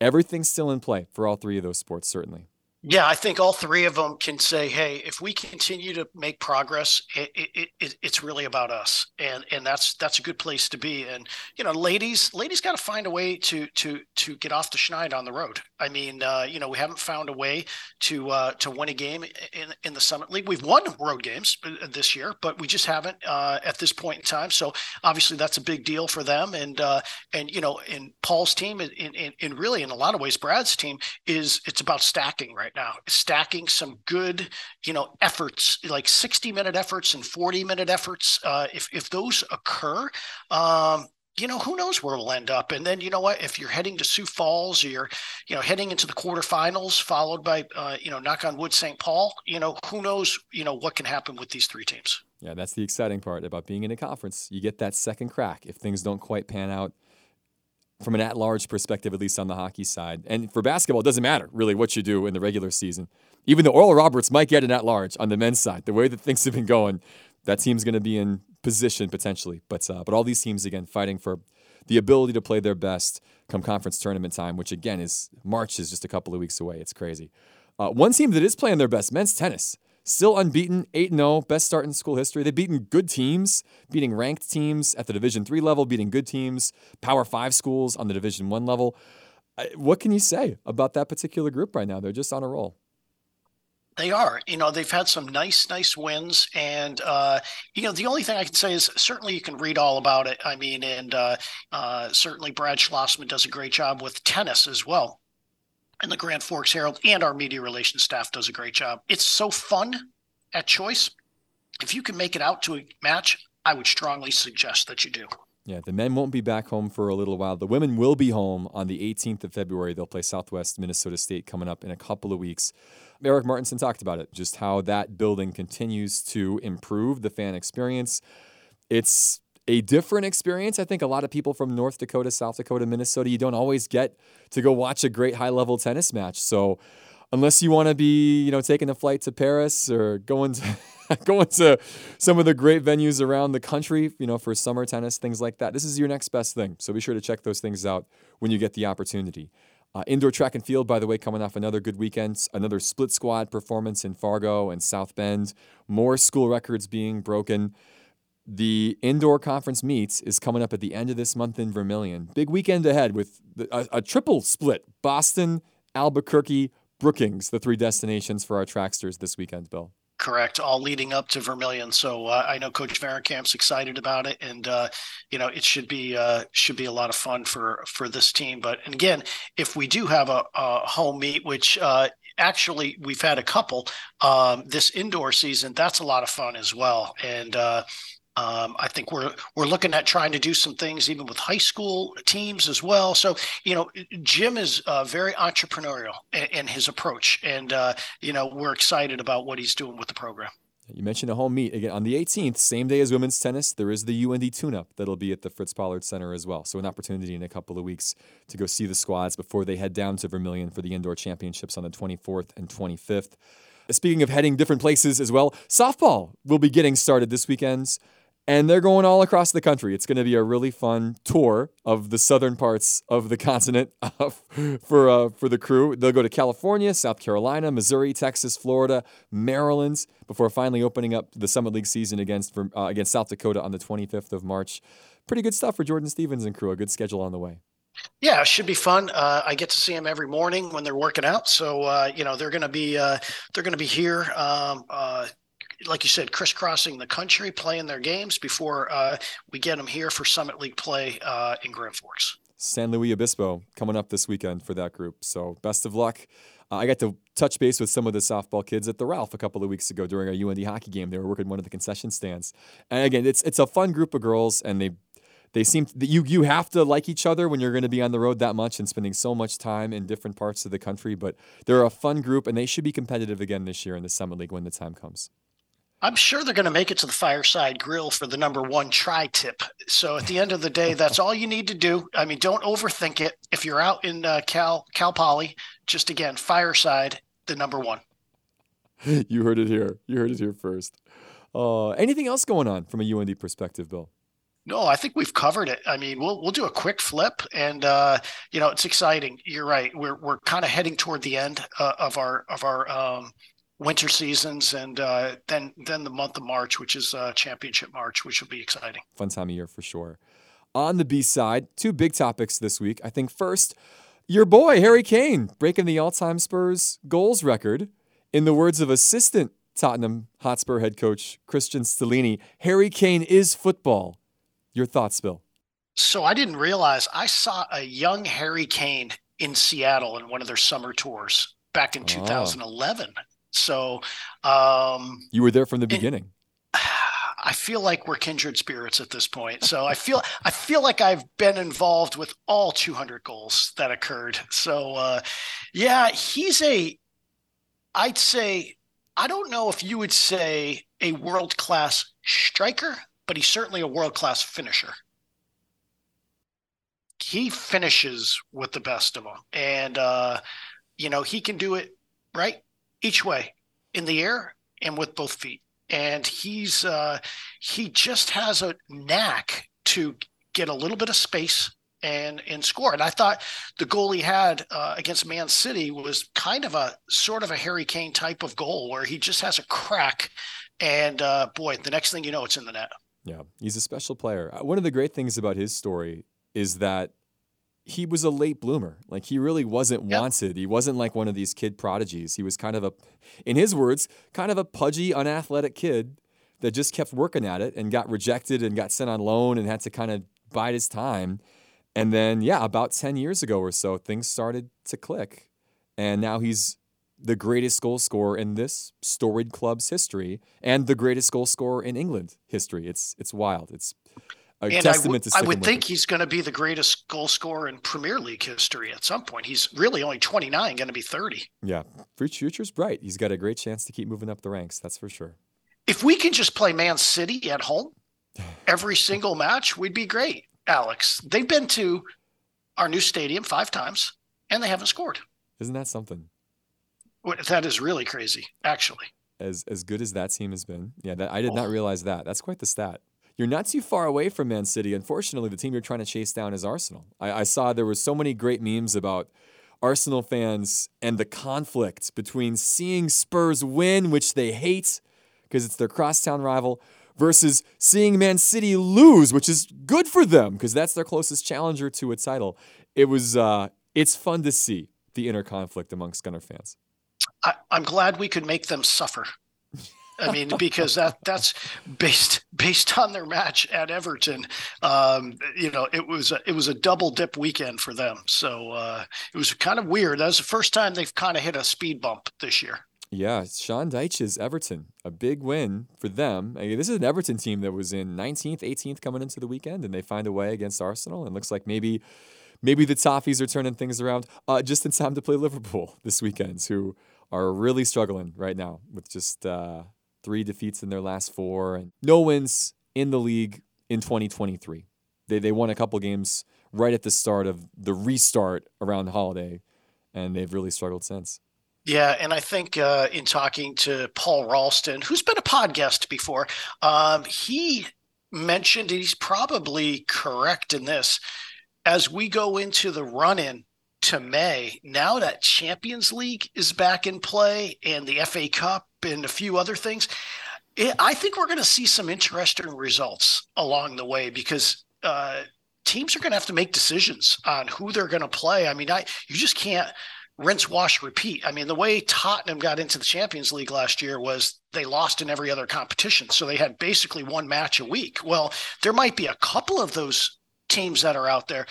Everything's still in play for all three of those sports, certainly. Yeah, I think all three of them can say, "Hey, if we continue to make progress, it, it, it, it's really about us," and and that's that's a good place to be. And you know, ladies, ladies got to find a way to to to get off the schneid on the road. I mean, uh, you know, we haven't found a way to uh, to win a game in in the Summit League. We've won road games uh, this year, but we just haven't uh, at this point in time. So obviously, that's a big deal for them. And uh, and you know, in Paul's team, in, in in really in a lot of ways, Brad's team is it's about stacking right now, stacking some good, you know, efforts like 60 minute efforts and 40 minute efforts. Uh, if, if those occur, um, you know, who knows where we'll end up. And then, you know what, if you're heading to Sioux Falls or you're, you know, heading into the quarterfinals, followed by, uh, you know, knock on wood, St. Paul, you know, who knows, you know, what can happen with these three teams. Yeah, that's the exciting part about being in a conference. You get that second crack if things don't quite pan out from an at-large perspective, at least on the hockey side. And for basketball, it doesn't matter really what you do in the regular season. Even though Oral Roberts might get an at-large on the men's side, the way that things have been going, that team's going to be in position potentially. But uh, but all these teams again fighting for the ability to play their best come conference tournament time, which again is March is just a couple of weeks away. It's crazy. Uh, one team that is playing their best, men's tennis still unbeaten, 8 0, best start in school history. They've beaten good teams, beating ranked teams at the Division 3 level, beating good teams, Power 5 schools on the Division 1 level. What can you say about that particular group right now? They're just on a roll. They are. You know, they've had some nice, nice wins. And, uh, you know, the only thing I can say is certainly you can read all about it. I mean, and uh, uh, certainly Brad Schlossman does a great job with tennis as well and the Grand Forks Herald and our media relations staff does a great job. It's so fun at choice. If you can make it out to a match, I would strongly suggest that you do. Yeah, the men won't be back home for a little while. The women will be home on the 18th of February. They'll play Southwest Minnesota State coming up in a couple of weeks. Erik Martinson talked about it, just how that building continues to improve the fan experience. It's a different experience. I think a lot of people from North Dakota, South Dakota, Minnesota, you don't always get to go watch a great high level tennis match. So unless you want to be, you know, taking a flight to Paris or going to going to some of the great venues around the country, you know, for summer tennis, things like that. This is your next best thing. So be sure to check those things out when you get the opportunity. Uh, indoor track and field, by the way, coming off another good weekend, another split squad performance in Fargo and South Bend. More school records being broken. The indoor conference meets is coming up at the end of this month in Vermillion. Big weekend ahead with a, a triple split Boston, Albuquerque, Brookings, the three destinations for our tracksters this weekend, Bill. Correct. All leading up to Vermillion. So uh, I know Coach Vahrenkamp's excited about it, and uh, you know it should be uh, should be a lot of fun for for this team. But and again, if we do have a, a home meet, which uh, actually we've had a couple um, this indoor season, that's a lot of fun as well. And uh, um, I think we're we're looking at trying to do some things even with high school teams as well. So you know, Jim is uh, very entrepreneurial in, in, his approach, and uh, you know we're excited about what he's doing with the program. You mentioned a home meet again on the 18th, same day as women's tennis. There is the UND tune-up that'll be at the Fritz Pollard Center as well. So an opportunity in a couple of weeks to go see the squads before they head down to Vermillion for the indoor championships on the 24th and 25th. Speaking of heading different places as well, softball will be getting started this weekend and they're going all across the country. It's going to be a really fun tour of the southern parts of the continent uh, for uh, for the crew. They'll go to California, South Carolina, Missouri, Texas, Florida, Maryland before finally opening up the Summit League season against uh, against South Dakota on the 25th of March. Pretty good stuff for Jordan Stevens and crew. A good schedule on the way. Yeah, it should be fun. Uh, I get to see them every morning when they're working out, so uh, you know they're going to be uh, they're going to be here. Um, uh, like you said, crisscrossing the country, playing their games before uh, we get them here for Summit League play uh, in Grand Forks. San Luis Obispo coming up this weekend for that group. So best of luck. Uh, I got to touch base with some of the softball kids at the Ralph a couple of weeks ago during our UND hockey game. They were working one of the concession stands, and again, it's it's a fun group of girls, and they they seem that you you have to like each other when you're going to be on the road that much and spending so much time in different parts of the country. But they're a fun group, and they should be competitive again this year in the Summit League when the time comes. I'm sure they're going to make it to the fireside grill for the number one tri tip. So at the end of the day, that's all you need to do. I mean, don't overthink it. If you're out in uh, Cal Cal Poly, just again fireside, the number one. you heard it here. You heard it here first. Uh, anything else going on from a UND perspective, Bill? No, I think we've covered it. I mean, we'll we'll do a quick flip, and uh, you know, it's exciting. You're right. We're we're kind of heading toward the end uh, of our of our um, winter seasons, and uh, then then the month of March, which is uh, Championship March, which will be exciting. Fun time of year for sure. On the B side, two big topics this week. I think first, your boy Harry Kane breaking the all-time Spurs goals record. In the words of assistant Tottenham Hotspur head coach Cristian Stellini, Harry Kane is football. Your thoughts, Bill? So I didn't realize I saw a young Harry Kane in Seattle in one of their summer tours back in 2011. So um, you were there from the beginning. I feel like we're kindred spirits at this point. So I feel I feel like I've been involved with all 200 goals that occurred. So uh, yeah, he's a I'd say I don't know if you would say a world class striker, but he's certainly a world class finisher. He finishes with the best of them, and uh, you know he can do it right each way in the air and with both feet. And he's uh, he just has a knack to get a little bit of space and and score. And I thought the goal he had uh, against Man City was kind of a sort of a Harry Kane type of goal where he just has a crack, and uh, boy, the next thing you know, it's in the net. Yeah, he's a special player. Uh, one of the great things about his story is that he was a late bloomer. Like he really wasn't yep. wanted. He wasn't like one of these kid prodigies. He was kind of a, in his words, kind of a pudgy, unathletic kid that just kept working at it and got rejected and got sent on loan and had to kind of bide his time. And then, yeah, about 10 years ago or so, things started to click. And now he's the greatest goal scorer in this storied club's history and the greatest goal scorer in England history. It's it's wild. It's a and testament to I would think it. he's going to be the greatest goal scorer in Premier League history at some point. He's really only 29, going to be 30. Yeah, future's bright. He's got a great chance to keep moving up the ranks. That's for sure. If we can just play Man City at home every single match, we'd be great, Alex. They've been to our new stadium five times and they haven't scored. Isn't that something? That is really crazy, actually. As as good as that team has been, yeah, that, I did oh. not realize that. That's quite the stat. You're not too far away from Man City. Unfortunately, the team you're trying to chase down is Arsenal. I, I saw there were so many great memes about Arsenal fans and the conflict between seeing Spurs win, which they hate because it's their crosstown rival, versus seeing Man City lose, which is good for them because that's their closest challenger to a title. It was uh, it's fun to see the inner conflict amongst Gunner fans. I, I'm glad we could make them suffer. I mean, because that that's based based on their match at Everton. Um, you know, it was a, it was a double dip weekend for them. So uh, it was kind of weird. That was the first time they've kind of hit a speed bump this year. Yeah, Sean Dyche's Everton, a big win for them. I mean, this is an Everton team that was in 19th, 18th coming into the weekend, and they find a way against Arsenal. And looks like maybe maybe the Toffees are turning things around uh, just in time to play Liverpool this weekend, who are really struggling right now with just uh, three defeats in their last four and no wins in the league in 2023. They, they won a couple games right at the start of the restart around the holiday, and they've really struggled since. Yeah, and I think uh, in talking to Paul Ralston, who's been a podcast before, um, he mentioned he's probably correct in this. As we go into the run in to May, now that Champions League is back in play and the FA Cup and a few other things, it, I think we're going to see some interesting results along the way because uh, teams are going to have to make decisions on who they're going to play. I mean, I you just can't rinse, wash, repeat. I mean, the way Tottenham got into the Champions League last year was they lost in every other competition. So they had basically one match a week. Well, there might be a couple of those teams that are out there,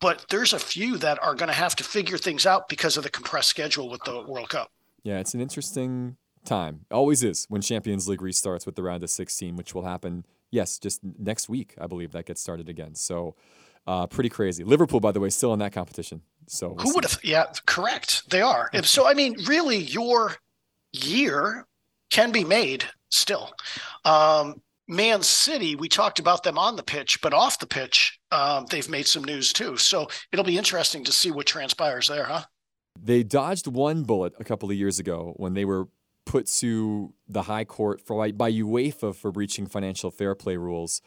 but there's a few that are going to have to figure things out because of the compressed schedule with the World Cup. Yeah, it's an interesting time. always is when Champions League restarts with the round of 16, which will happen, yes, just next week, I believe that gets started again. So, uh, pretty crazy. Liverpool, by the way, still in that competition. So we'll who would have? Yeah, correct. They are. If so, I mean, really, your year can be made still. Um, Man City, we talked about them on the pitch, but off the pitch, um, they've made some news too. So it'll be interesting to see what transpires there, huh? They dodged one bullet a couple of years ago when they were put to the high court for by UEFA for breaching financial fair play rules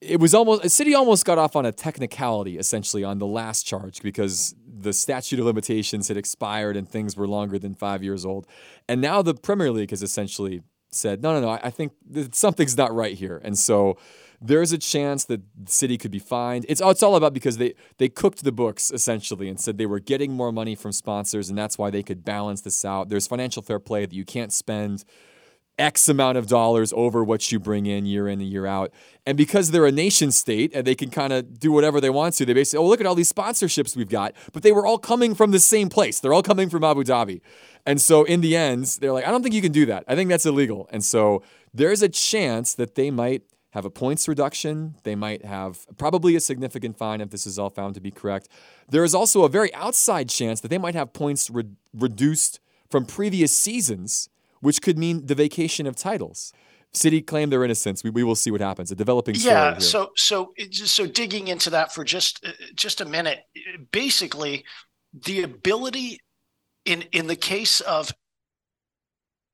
it was almost City almost got off on a technicality essentially on the last charge because the statute of limitations had expired and things were longer than five years old, and now the Premier League has essentially said no, no, no. I think something's not right here, and so there's a chance that the City could be fined. It's it's all about because they they cooked the books essentially and said they were getting more money from sponsors and that's why they could balance this out. There's financial fair play that you can't spend X amount of dollars over what you bring in year in and year out. And because they're a nation state and they can kind of do whatever they want to, they basically, oh, look at all these sponsorships we've got. But they were all coming from the same place. They're all coming from Abu Dhabi. And so in the end, they're like, I don't think you can do that. I think that's illegal. And so there's a chance that they might have a points reduction. They might have probably a significant fine if this is all found to be correct. There is also a very outside chance that they might have points re- reduced from previous seasons which could mean the vacation of titles. City claim their innocence. We, we will see what happens. A developing story. Yeah. So so so digging into that for just uh, just a minute. Basically, the ability in in the case of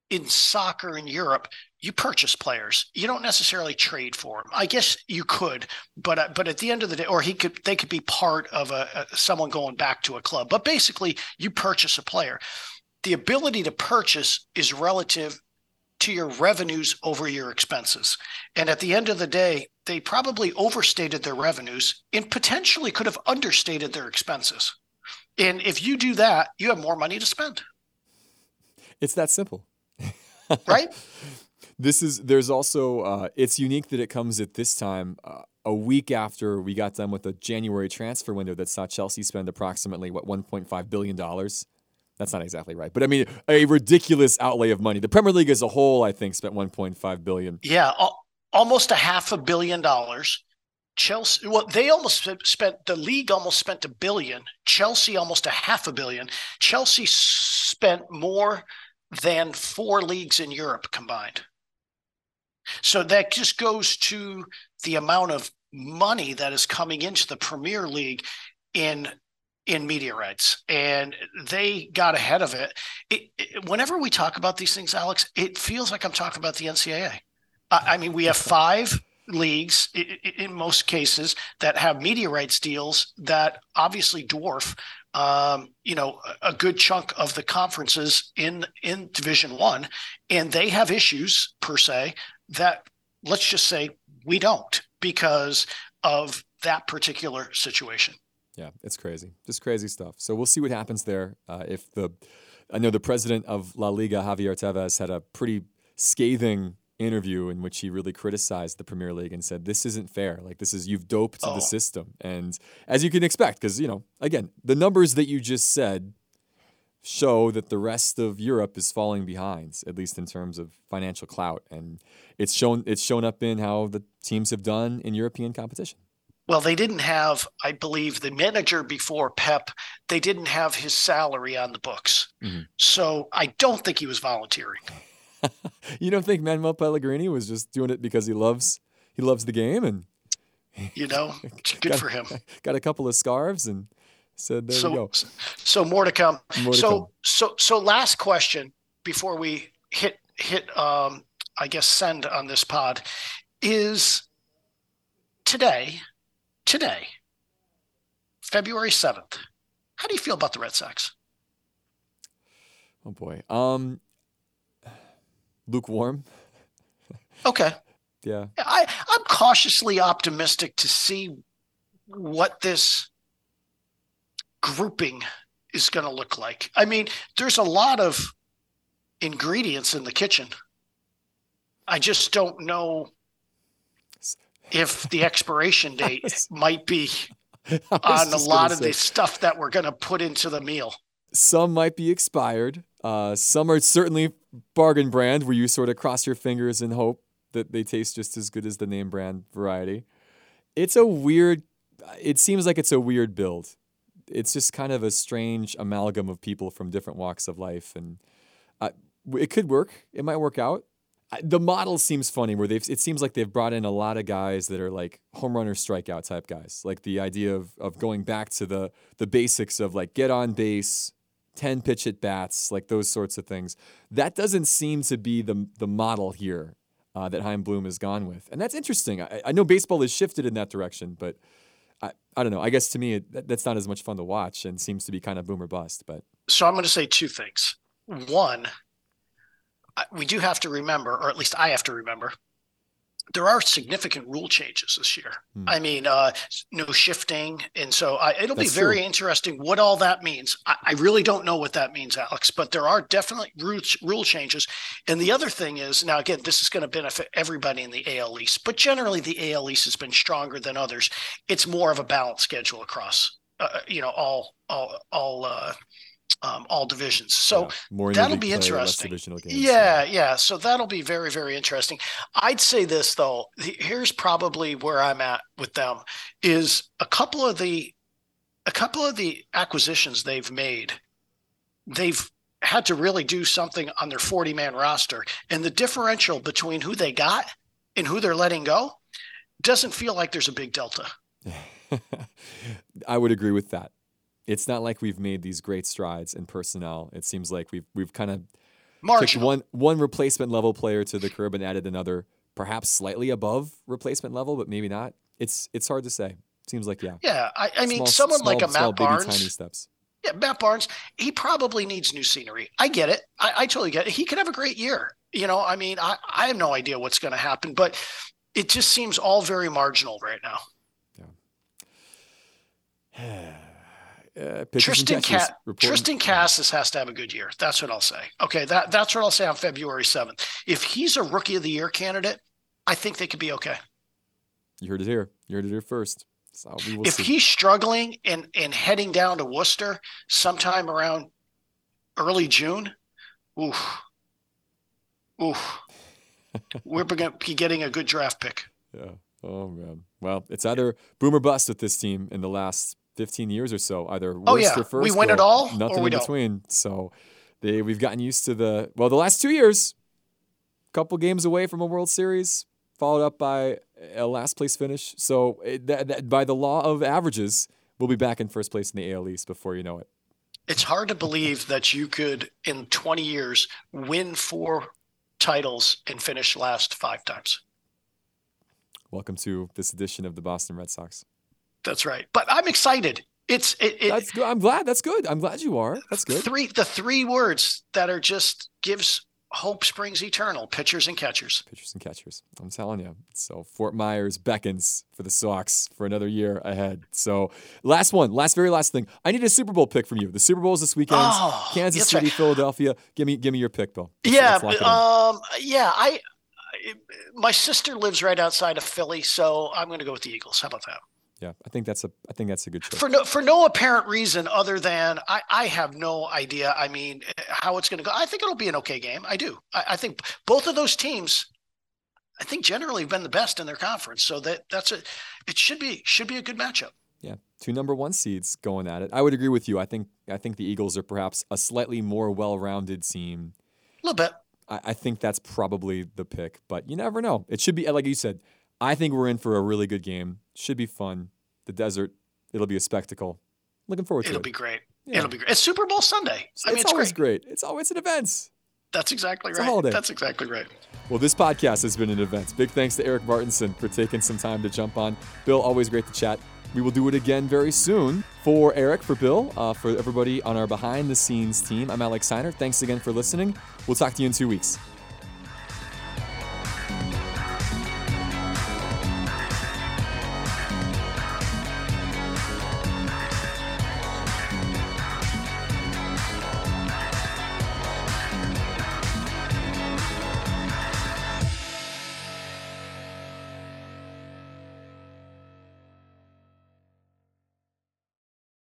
in soccer in Europe, you purchase players. You don't necessarily trade for them. I guess you could, but uh, but at the end of the day, or he could they could be part of a, a someone going back to a club. But basically, you purchase a player the ability to purchase is relative to your revenues over your expenses. And at the end of the day, they probably overstated their revenues and potentially could have understated their expenses. And if you do that, you have more money to spend. It's that simple. right? This is, there's also, uh, it's unique that it comes at this time, uh, a week after we got done with the January transfer window that saw Chelsea spend approximately, what, $1.5 billion that's not exactly right, but I mean a ridiculous outlay of money. The Premier League as a whole, I think, spent 1.5 billion. Yeah, almost a half a billion dollars. Chelsea, well, they almost spent the league almost spent a billion. Chelsea almost a half a billion. Chelsea spent more than four leagues in Europe combined. So that just goes to the amount of money that is coming into the Premier League in in media rights and they got ahead of it. It, it. Whenever we talk about these things, Alex, it feels like I'm talking about the NCAA. I, I mean, we have five leagues in most cases that have media rights deals that obviously dwarf um, you know a good chunk of the conferences in in division one and they have issues per se that let's just say we don't because of that particular situation yeah, it's crazy. Just crazy stuff. So we'll see what happens there. Uh, if the, I know the president of La Liga, Javier Tebas, had a pretty scathing interview in which he really criticized the Premier League and said, "This isn't fair. Like this is you've doped oh. the system." And as you can expect, because you know, again, the numbers that you just said show that the rest of Europe is falling behind, at least in terms of financial clout, and it's shown it's shown up in how the teams have done in European competition. Well, they didn't have, I believe, the manager before Pep, they didn't have his salary on the books. Mm-hmm. So I don't think he was volunteering. you don't think Manuel Pellegrini was just doing it because he loves he loves the game and you know, good got, for him. Got a couple of scarves and said there so, we go. So more to come. More to so come. so so last question before we hit hit um I guess send on this pod is today today, February 7th, how do you feel about the Red Sox? Oh boy. Um lukewarm. Okay. yeah. I, I'm cautiously optimistic to see what this grouping is going to look like. I mean, there's a lot of ingredients in the kitchen. I just don't know if the expiration date might be on a lot of say. the stuff that we're going to put into the meal. Some might be expired. Uh, some are certainly bargain brand, where you sort of cross your fingers and hope that they taste just as good as the name brand variety. It's a weird. It seems like it's a weird build. It's just kind of a strange amalgam of people from different walks of life, and uh, it could work. It might work out. The model seems funny where they've it seems like they've brought in a lot of guys that are like home runner strikeout type guys. Like the idea of of going back to the the basics of like get on base 10 pitch at bats like those sorts of things. That doesn't seem to be the the model here uh, that Chaim Bloom has gone with. And that's interesting. I, I know baseball has shifted in that direction but I, don't know. I guess to me it, that's not as much fun to watch and seems to be kind of boomer bust but so I'm going to say two things. One we do have to remember, or at least I have to remember, there are significant rule changes this year. Hmm. I mean, uh, no shifting, and so I, it'll That's be very true. interesting what all that means. I, I, really don't know what that means, Alex, but there are definitely rule, rule changes. And the other thing is, now again, this is going to benefit everybody in the AL East, but generally the AL East has been stronger than others. It's more of a balanced schedule across, uh, you know, all all all uh, um, all divisions. So yeah, that'll be interesting. Games, yeah, yeah, yeah. So that'll be very, very interesting. I'd say this though. Here's probably where I'm at with them is a couple of the a couple of the acquisitions they've made. They've had to really do something on their 40 man roster, and the differential between who they got and who they're letting go doesn't feel like there's a big delta. I would agree with that it's not like we've made these great strides in personnel. It seems like we've we've kind of kicked one one replacement level player to the curb and added another, perhaps slightly above replacement level, but maybe not. It's it's hard to say. Seems like yeah. Yeah, I, I mean, someone small, like a Matt small, Barnes. Baby, tiny steps. Yeah, Matt Barnes. He probably needs new scenery. I get it. I, I totally get it. He could have a great year. You know, I mean, I, I have no idea what's going to happen, but it just seems all very marginal right now. Yeah. Uh, Triston, Ca- Triston Casas has to have a good year. That's what I'll say. Okay, that that's what I'll say on February seventh. If he's a Rookie of the Year candidate, I think they could be okay. You heard it here. You heard it here first. So if see. he's struggling and and heading down to Worcester sometime around early June, oof, oof, we're going to be getting a good draft pick. Yeah. Oh man. Well, it's either boom or bust with this team in the last 15 years or so, either worst oh, yeah. or first. We win it all, nothing in don't. between. So they we've gotten used to the well, the last two years, couple games away from a World Series, followed up by a last place finish. So it, that, that, by the law of averages, we'll be back in first place in the AL East before you know it. It's hard to believe that you could, in 20 years, win four titles and finish last five times. Welcome to this edition of the Boston Red Sox. That's right. But I'm excited. It's it, it, That's good. I'm glad. That's good. I'm glad you are. That's good. Three the three words that are just gives hope springs eternal. Pitchers and catchers. Pitchers and catchers. I'm telling you. So Fort Myers beckons for the Sox for another year ahead. So last one, last very last thing. I need a Super Bowl pick from you. The Super Bowl is this weekend. Oh, Kansas City, right. Philadelphia. Give me give me your pick, Bill. Let's, yeah. Let's um. Yeah. I. My sister lives right outside of Philly, so I'm going to go with the Eagles. How about that? Yeah, I think that's a I think that's a good choice. For no for no apparent reason other than I, I have no idea. I mean, how it's going to go. I think it'll be an okay game. I do. I, I, think both of those teams, I think generally have been the best in their conference. So that that's a it should be should be a good matchup. Yeah, two number one seeds going at it. I would agree with you. I think I think the Eagles are perhaps a slightly more well rounded team. A little bit. I, I think that's probably the pick, but you never know. It should be like you said I think we're in for a really good game. Should be fun. The desert, it'll be a spectacle. Looking forward it'll to it. It'll be great. Yeah. It'll be great. It's Super Bowl Sunday. I mean, it's, it's always great. great. It's always an event. That's exactly it's right. That's exactly right. Well, this podcast has been an event. Big thanks to Erik Martinson for taking some time to jump on. Bill, always great to chat. We will do it again very soon. For Erik, for Bill, uh, for everybody on our behind the scenes team, I'm Alex Seiner. Thanks again for listening. We'll talk to you in two weeks.